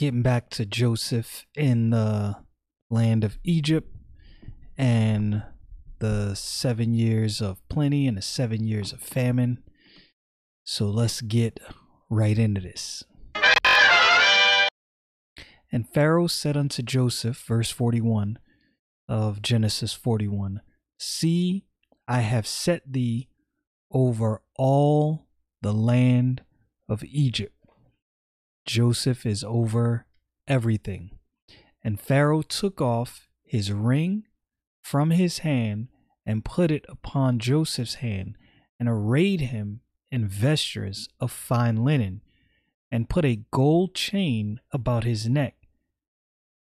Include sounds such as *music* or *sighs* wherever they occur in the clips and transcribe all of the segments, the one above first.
Getting back to Joseph in the land of Egypt and the seven years of plenty and the seven years of famine. So let's get right into this. And Pharaoh said unto Joseph, verse 41 of Genesis 41 See, I have set thee over all the land of Egypt Joseph is over everything. And Pharaoh took off his ring from his hand and put it upon Joseph's hand and arrayed him in vestures of fine linen and put a gold chain about his neck.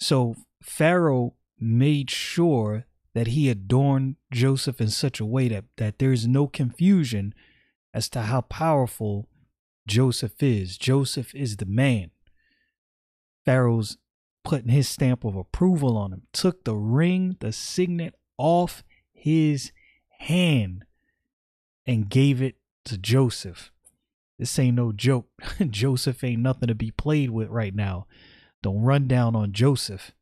So Pharaoh made sure that he adorned Joseph in such a way that, that there is no confusion as to how powerful Joseph is. Joseph is the man. Pharaoh's putting his stamp of approval on him, took the ring, the signet off his hand, and gave it to Joseph. This ain't no joke. *laughs* Joseph ain't nothing to be played with right now. Don't run down on Joseph.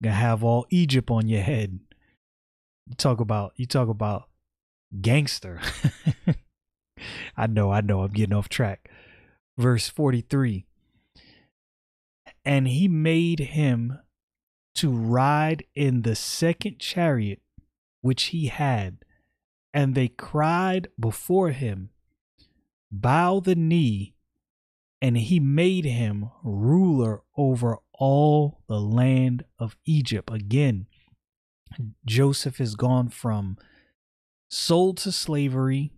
You're gonna have all Egypt on your head. You talk about you talk about gangster. *laughs* I know, I know, I'm getting off track. Verse 43 And he made him to ride in the second chariot which he had, and they cried before him, Bow the knee, and he made him ruler over all the land of Egypt. Again, Joseph has gone from sold to slavery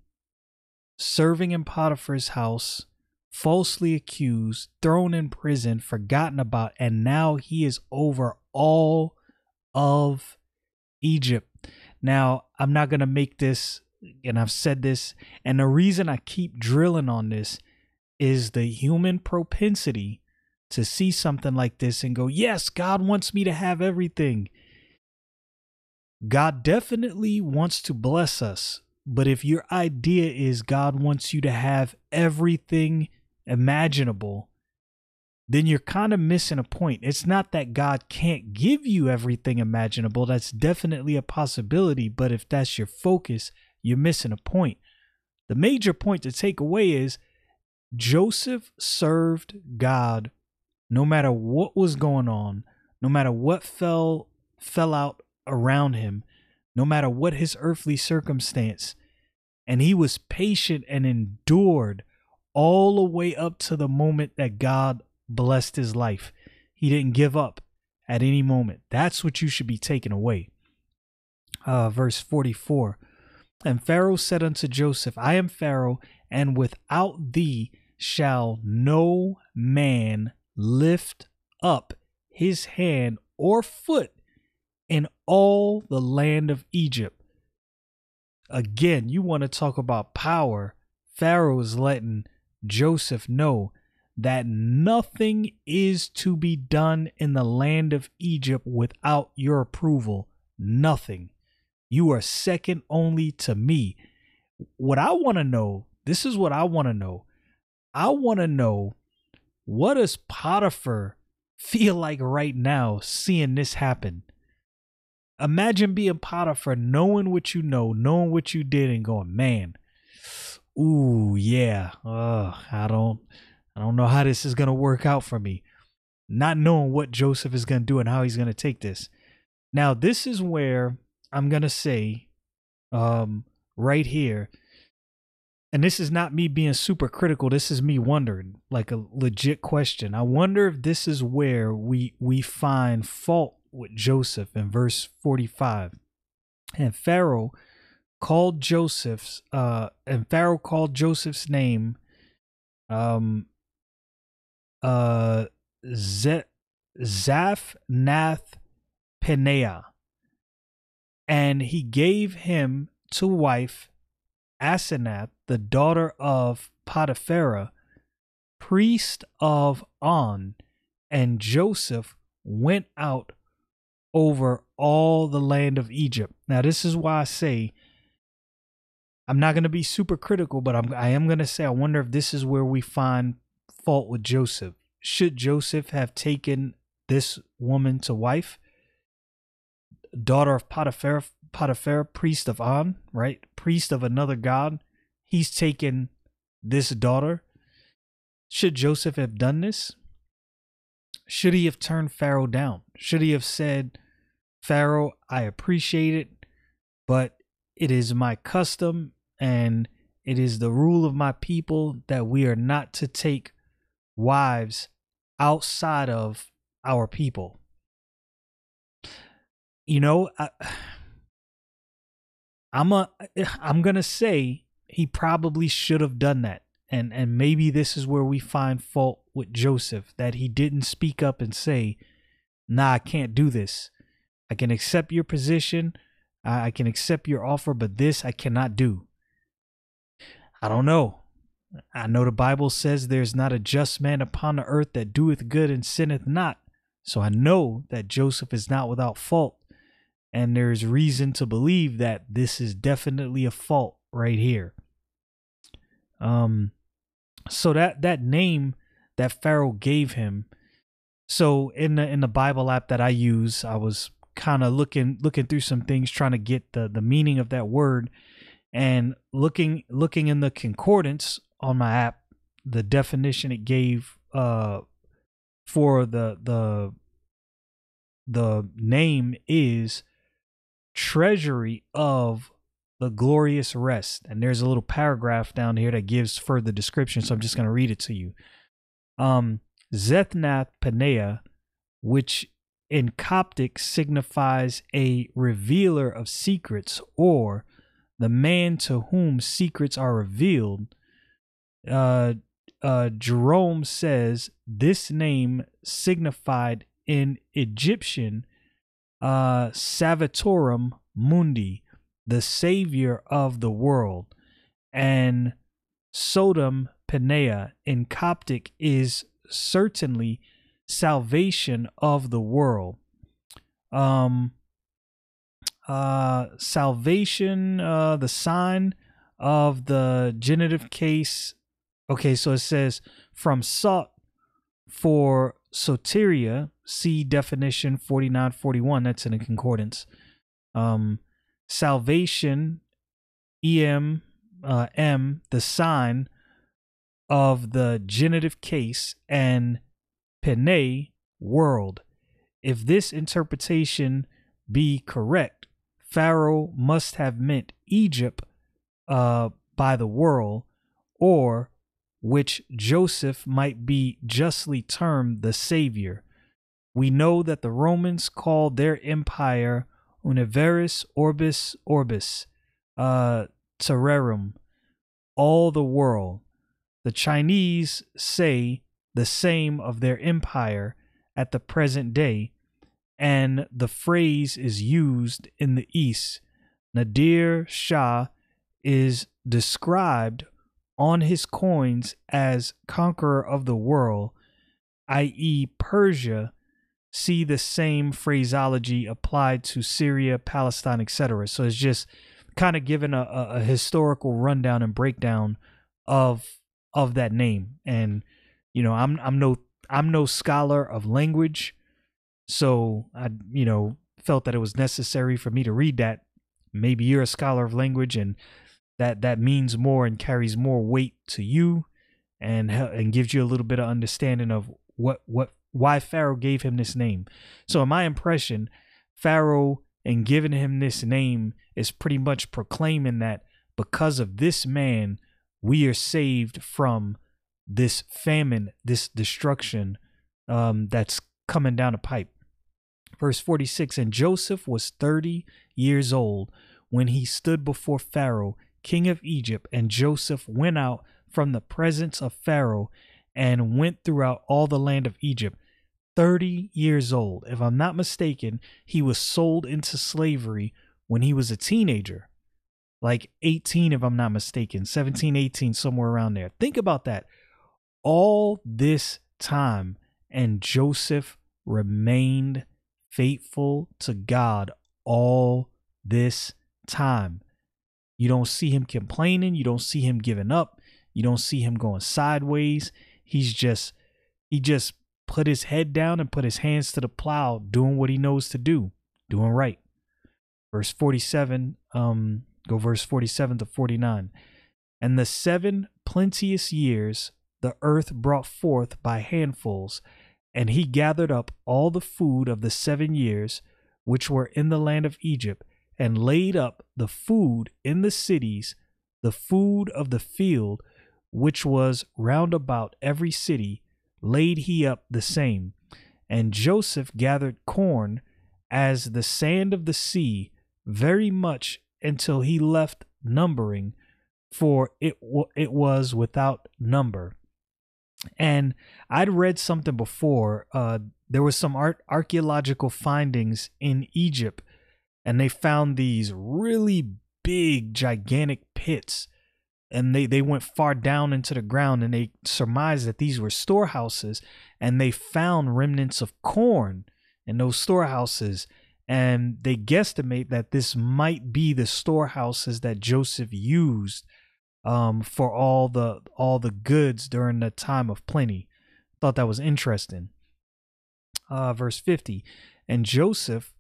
serving in Potiphar's house, falsely accused, thrown in prison, forgotten about, and now he is over all of Egypt. Now, I'm not going to make this, and I've said this, and the reason I keep drilling on this is the human propensity to see something like this and go, Yes, God wants me to have everything. God definitely wants to bless us but if your idea is God wants you to have everything imaginable, then you're kind of missing a point. It's not that God can't give you everything imaginable. That's definitely a possibility. But if that's your focus, you're missing a point. The major point to take away is Joseph served God no matter what was going on, no matter what fell fell out around him no matter what his earthly circumstance. And he was patient and endured all the way up to the moment that God blessed his life. He didn't give up at any moment. That's what you should be taking away. Uh, verse 44 And Pharaoh said unto Joseph, I am Pharaoh, and without thee shall no man lift up his hand or foot in all the land of Egypt. Again, you want to talk about power. Pharaoh is letting Joseph know that nothing is to be done in the land of Egypt without your approval. Nothing. You are second only to me. What I want to know, this is what I want to know. I want to know what does Potiphar feel like right now seeing this happen? Imagine being Potiphar, knowing what you know, knowing what you did, and going, man, ooh, yeah, uh, I don't, I don't know how this is gonna work out for me. Not knowing what Joseph is gonna do and how he's gonna take this. Now, this is where I'm gonna say, um, right here, and this is not me being super critical. This is me wondering, like a legit question. I wonder if this is where we we find fault with Joseph in verse 45. And Pharaoh called Joseph's uh and Pharaoh called Joseph's name um uh Z- Zaphnath Paneah and he gave him to wife Asenath the daughter of Potipherah priest of On and Joseph went out over all the land of Egypt. Now, this is why I say I'm not going to be super critical, but I'm, I am going to say I wonder if this is where we find fault with Joseph. Should Joseph have taken this woman to wife? Daughter of Potiphar, Potiphar, priest of On, right? Priest of another god. He's taken this daughter. Should Joseph have done this? Should he have turned Pharaoh down? Should he have said, Pharaoh, I appreciate it, but it is my custom and it is the rule of my people that we are not to take wives outside of our people. You know, I, *sighs* I'm a *sighs* I'm going to say he probably should have done that and and maybe this is where we find fault with Joseph that he didn't speak up and say, "Nah, I can't do this. I can accept your position, I can accept your offer, but this I cannot do." I don't know. I know the Bible says there's not a just man upon the earth that doeth good and sinneth not. So I know that Joseph is not without fault. And there's reason to believe that this is definitely a fault right here. Um so that that name that Pharaoh gave him. So in the in the Bible app that I use, I was kind of looking looking through some things trying to get the the meaning of that word and looking looking in the concordance on my app the definition it gave uh for the the the name is treasury of the glorious rest. And there's a little paragraph down here that gives further description, so I'm just going to read it to you. Um, Zethnath Paneah, which in Coptic signifies a revealer of secrets or the man to whom secrets are revealed. Uh, uh, Jerome says this name signified in Egyptian uh, Salvatorum Mundi, the Savior of the world. And Sodom Penea in Coptic is certainly salvation of the world. Um, uh, salvation, uh, the sign of the genitive case. Okay, so it says from sought for soteria, see definition 4941. That's in a concordance. Um, salvation, em, uh, m, the sign of the genitive case, and pene, world. If this interpretation be correct, Pharaoh must have meant Egypt uh, by the world, or which Joseph might be justly termed the Savior. We know that the Romans called their empire universus orbis orbis, uh, terrarum, all the world. The Chinese say the same of their empire at the present day, and the phrase is used in the East. Nadir Shah is described on his coins as conqueror of the world, i.e., Persia see the same phraseology applied to Syria, Palestine, etc. So it's just kind of giving a, a, a, historical rundown and breakdown of of that name. And you know, I'm I'm no I'm no scholar of language, so I you know felt that it was necessary for me to read that. Maybe you're a scholar of language and that that means more and carries more weight to you and and gives you a little bit of understanding of what what why Pharaoh gave him this name. So, in my impression, Pharaoh, in giving him this name, is pretty much proclaiming that because of this man, we are saved from this famine, this destruction um, that's coming down a pipe. Verse 46 And Joseph was 30 years old when he stood before Pharaoh, king of Egypt, and Joseph went out from the presence of Pharaoh and went throughout all the land of Egypt. 30 years old. If I'm not mistaken, he was sold into slavery when he was a teenager. Like 18, if I'm not mistaken, 17, 18, somewhere around there. Think about that. All this time, and Joseph remained faithful to God all this time. You don't see him complaining. You don't see him giving up. You don't see him going sideways. He's just, he just put his head down and put his hands to the plow, doing what he knows to do, doing right. Verse 47, um, go verse 47 to 49. And the seven plenteous years the earth brought forth by handfuls, and he gathered up all the food of the seven years which were in the land of Egypt, and laid up the food in the cities, the food of the field, which was round about every city, laid he up the same. And Joseph gathered corn as the sand of the sea, very much until he left numbering, for it it was without number. And I'd read something before. Uh, there was some art archaeological findings in Egypt, and they found these really big, gigantic pits. And they, they went far down into the ground and they surmised that these were storehouses. And they found remnants of corn in those storehouses. And they guesstimate that this might be the storehouses that Joseph used um, for all the all the goods during the time of plenty. Thought that was interesting. Uh, verse 50 And Joseph,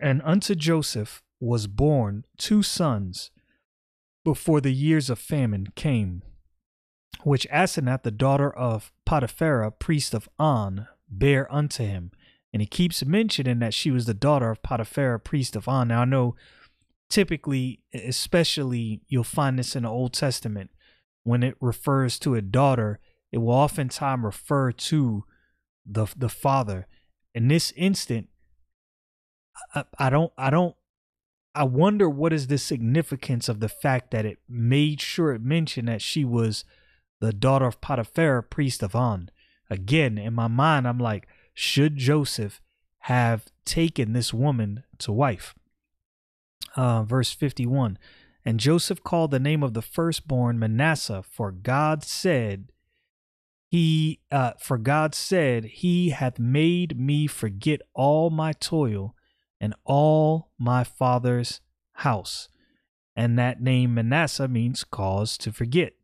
and unto Joseph was born two sons before the years of famine came, which Asenath, the daughter of Potipherah, priest of On, bare unto him. And he keeps mentioning that she was the daughter of Potipherah, priest of On. Now I know typically, especially, you'll find this in the Old Testament when it refers to a daughter, it will oftentimes refer to the the father. In this instant, I, I don't I don't I wonder what is the significance of the fact that it made sure it mentioned that she was the daughter of Potiphar, priest of On. Again, in my mind, I'm like, should Joseph have taken this woman to wife? uh, verse 51. And Joseph called the name of the firstborn Manasseh, for God said, He, uh, for God said, He hath made me forget all my toil and all my father's house. And that name Manasseh means cause to forget.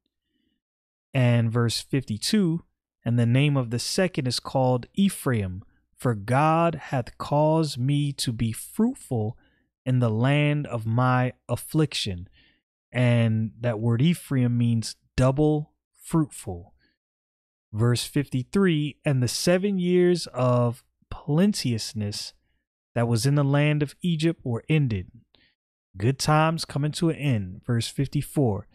And verse 52 And the name of the second is called Ephraim, for God hath caused me to be fruitful in the land of my affliction. And that word Ephraim means double fruitful. Verse 53 And the seven years of plenteousness that was in the land of Egypt were ended. Good times coming to an end. Verse 54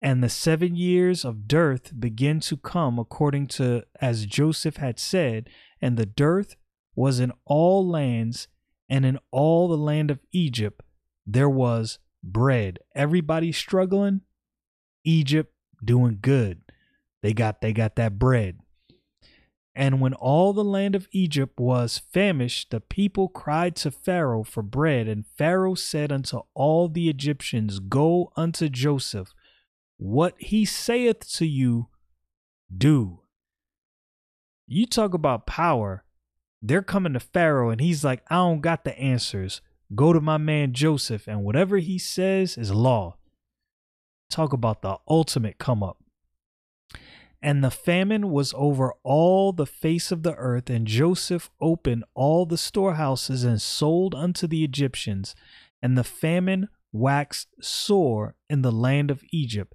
And the seven years of dearth begin to come according to as Joseph had said, and the dearth was in all lands and in all the land of Egypt there was bread. Everybody struggling, Egypt doing good. They got they got that bread. And when all the land of Egypt was famished, the people cried to Pharaoh for bread, and Pharaoh said unto all the Egyptians, Go unto Joseph, what he saith to you, do. You talk about power they're coming to Pharaoh and he's like, I don't got the answers. Go to my man Joseph, and whatever he says is law. Talk about the ultimate come up. And the famine was over all the face of the earth, and Joseph opened all the storehouses and sold unto the Egyptians. And the famine waxed sore in the land of Egypt.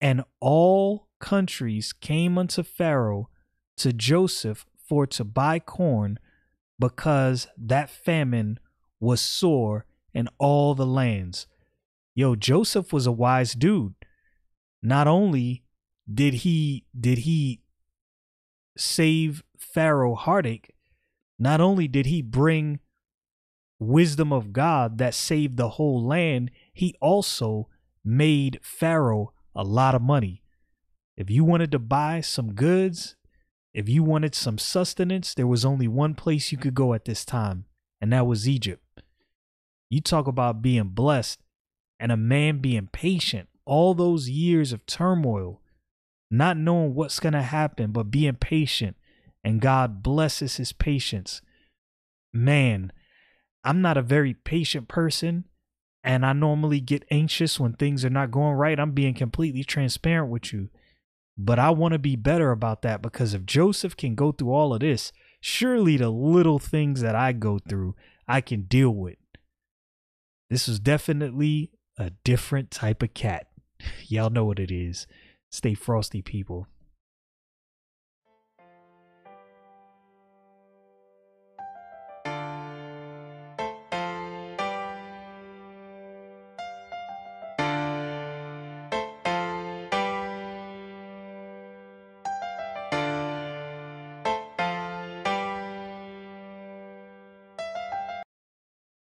And all countries came unto Pharaoh to Joseph for to buy corn because that famine was sore in all the lands. Yo, Joseph was a wise dude. Not only did he did he save Pharaoh heartache, not only did he bring wisdom of God that saved the whole land, he also made Pharaoh a lot of money. If you wanted to buy some goods, if you wanted some sustenance, there was only one place you could go at this time, and that was Egypt. You talk about being blessed and a man being patient all those years of turmoil, not knowing what's going to happen, but being patient, and God blesses his patience. Man, I'm not a very patient person, and I normally get anxious when things are not going right. I'm being completely transparent with you. But I want to be better about that because if Joseph can go through all of this, surely the little things that I go through, I can deal with. This was definitely a different type of cat. *laughs* Y'all know what it is. Stay frosty, people.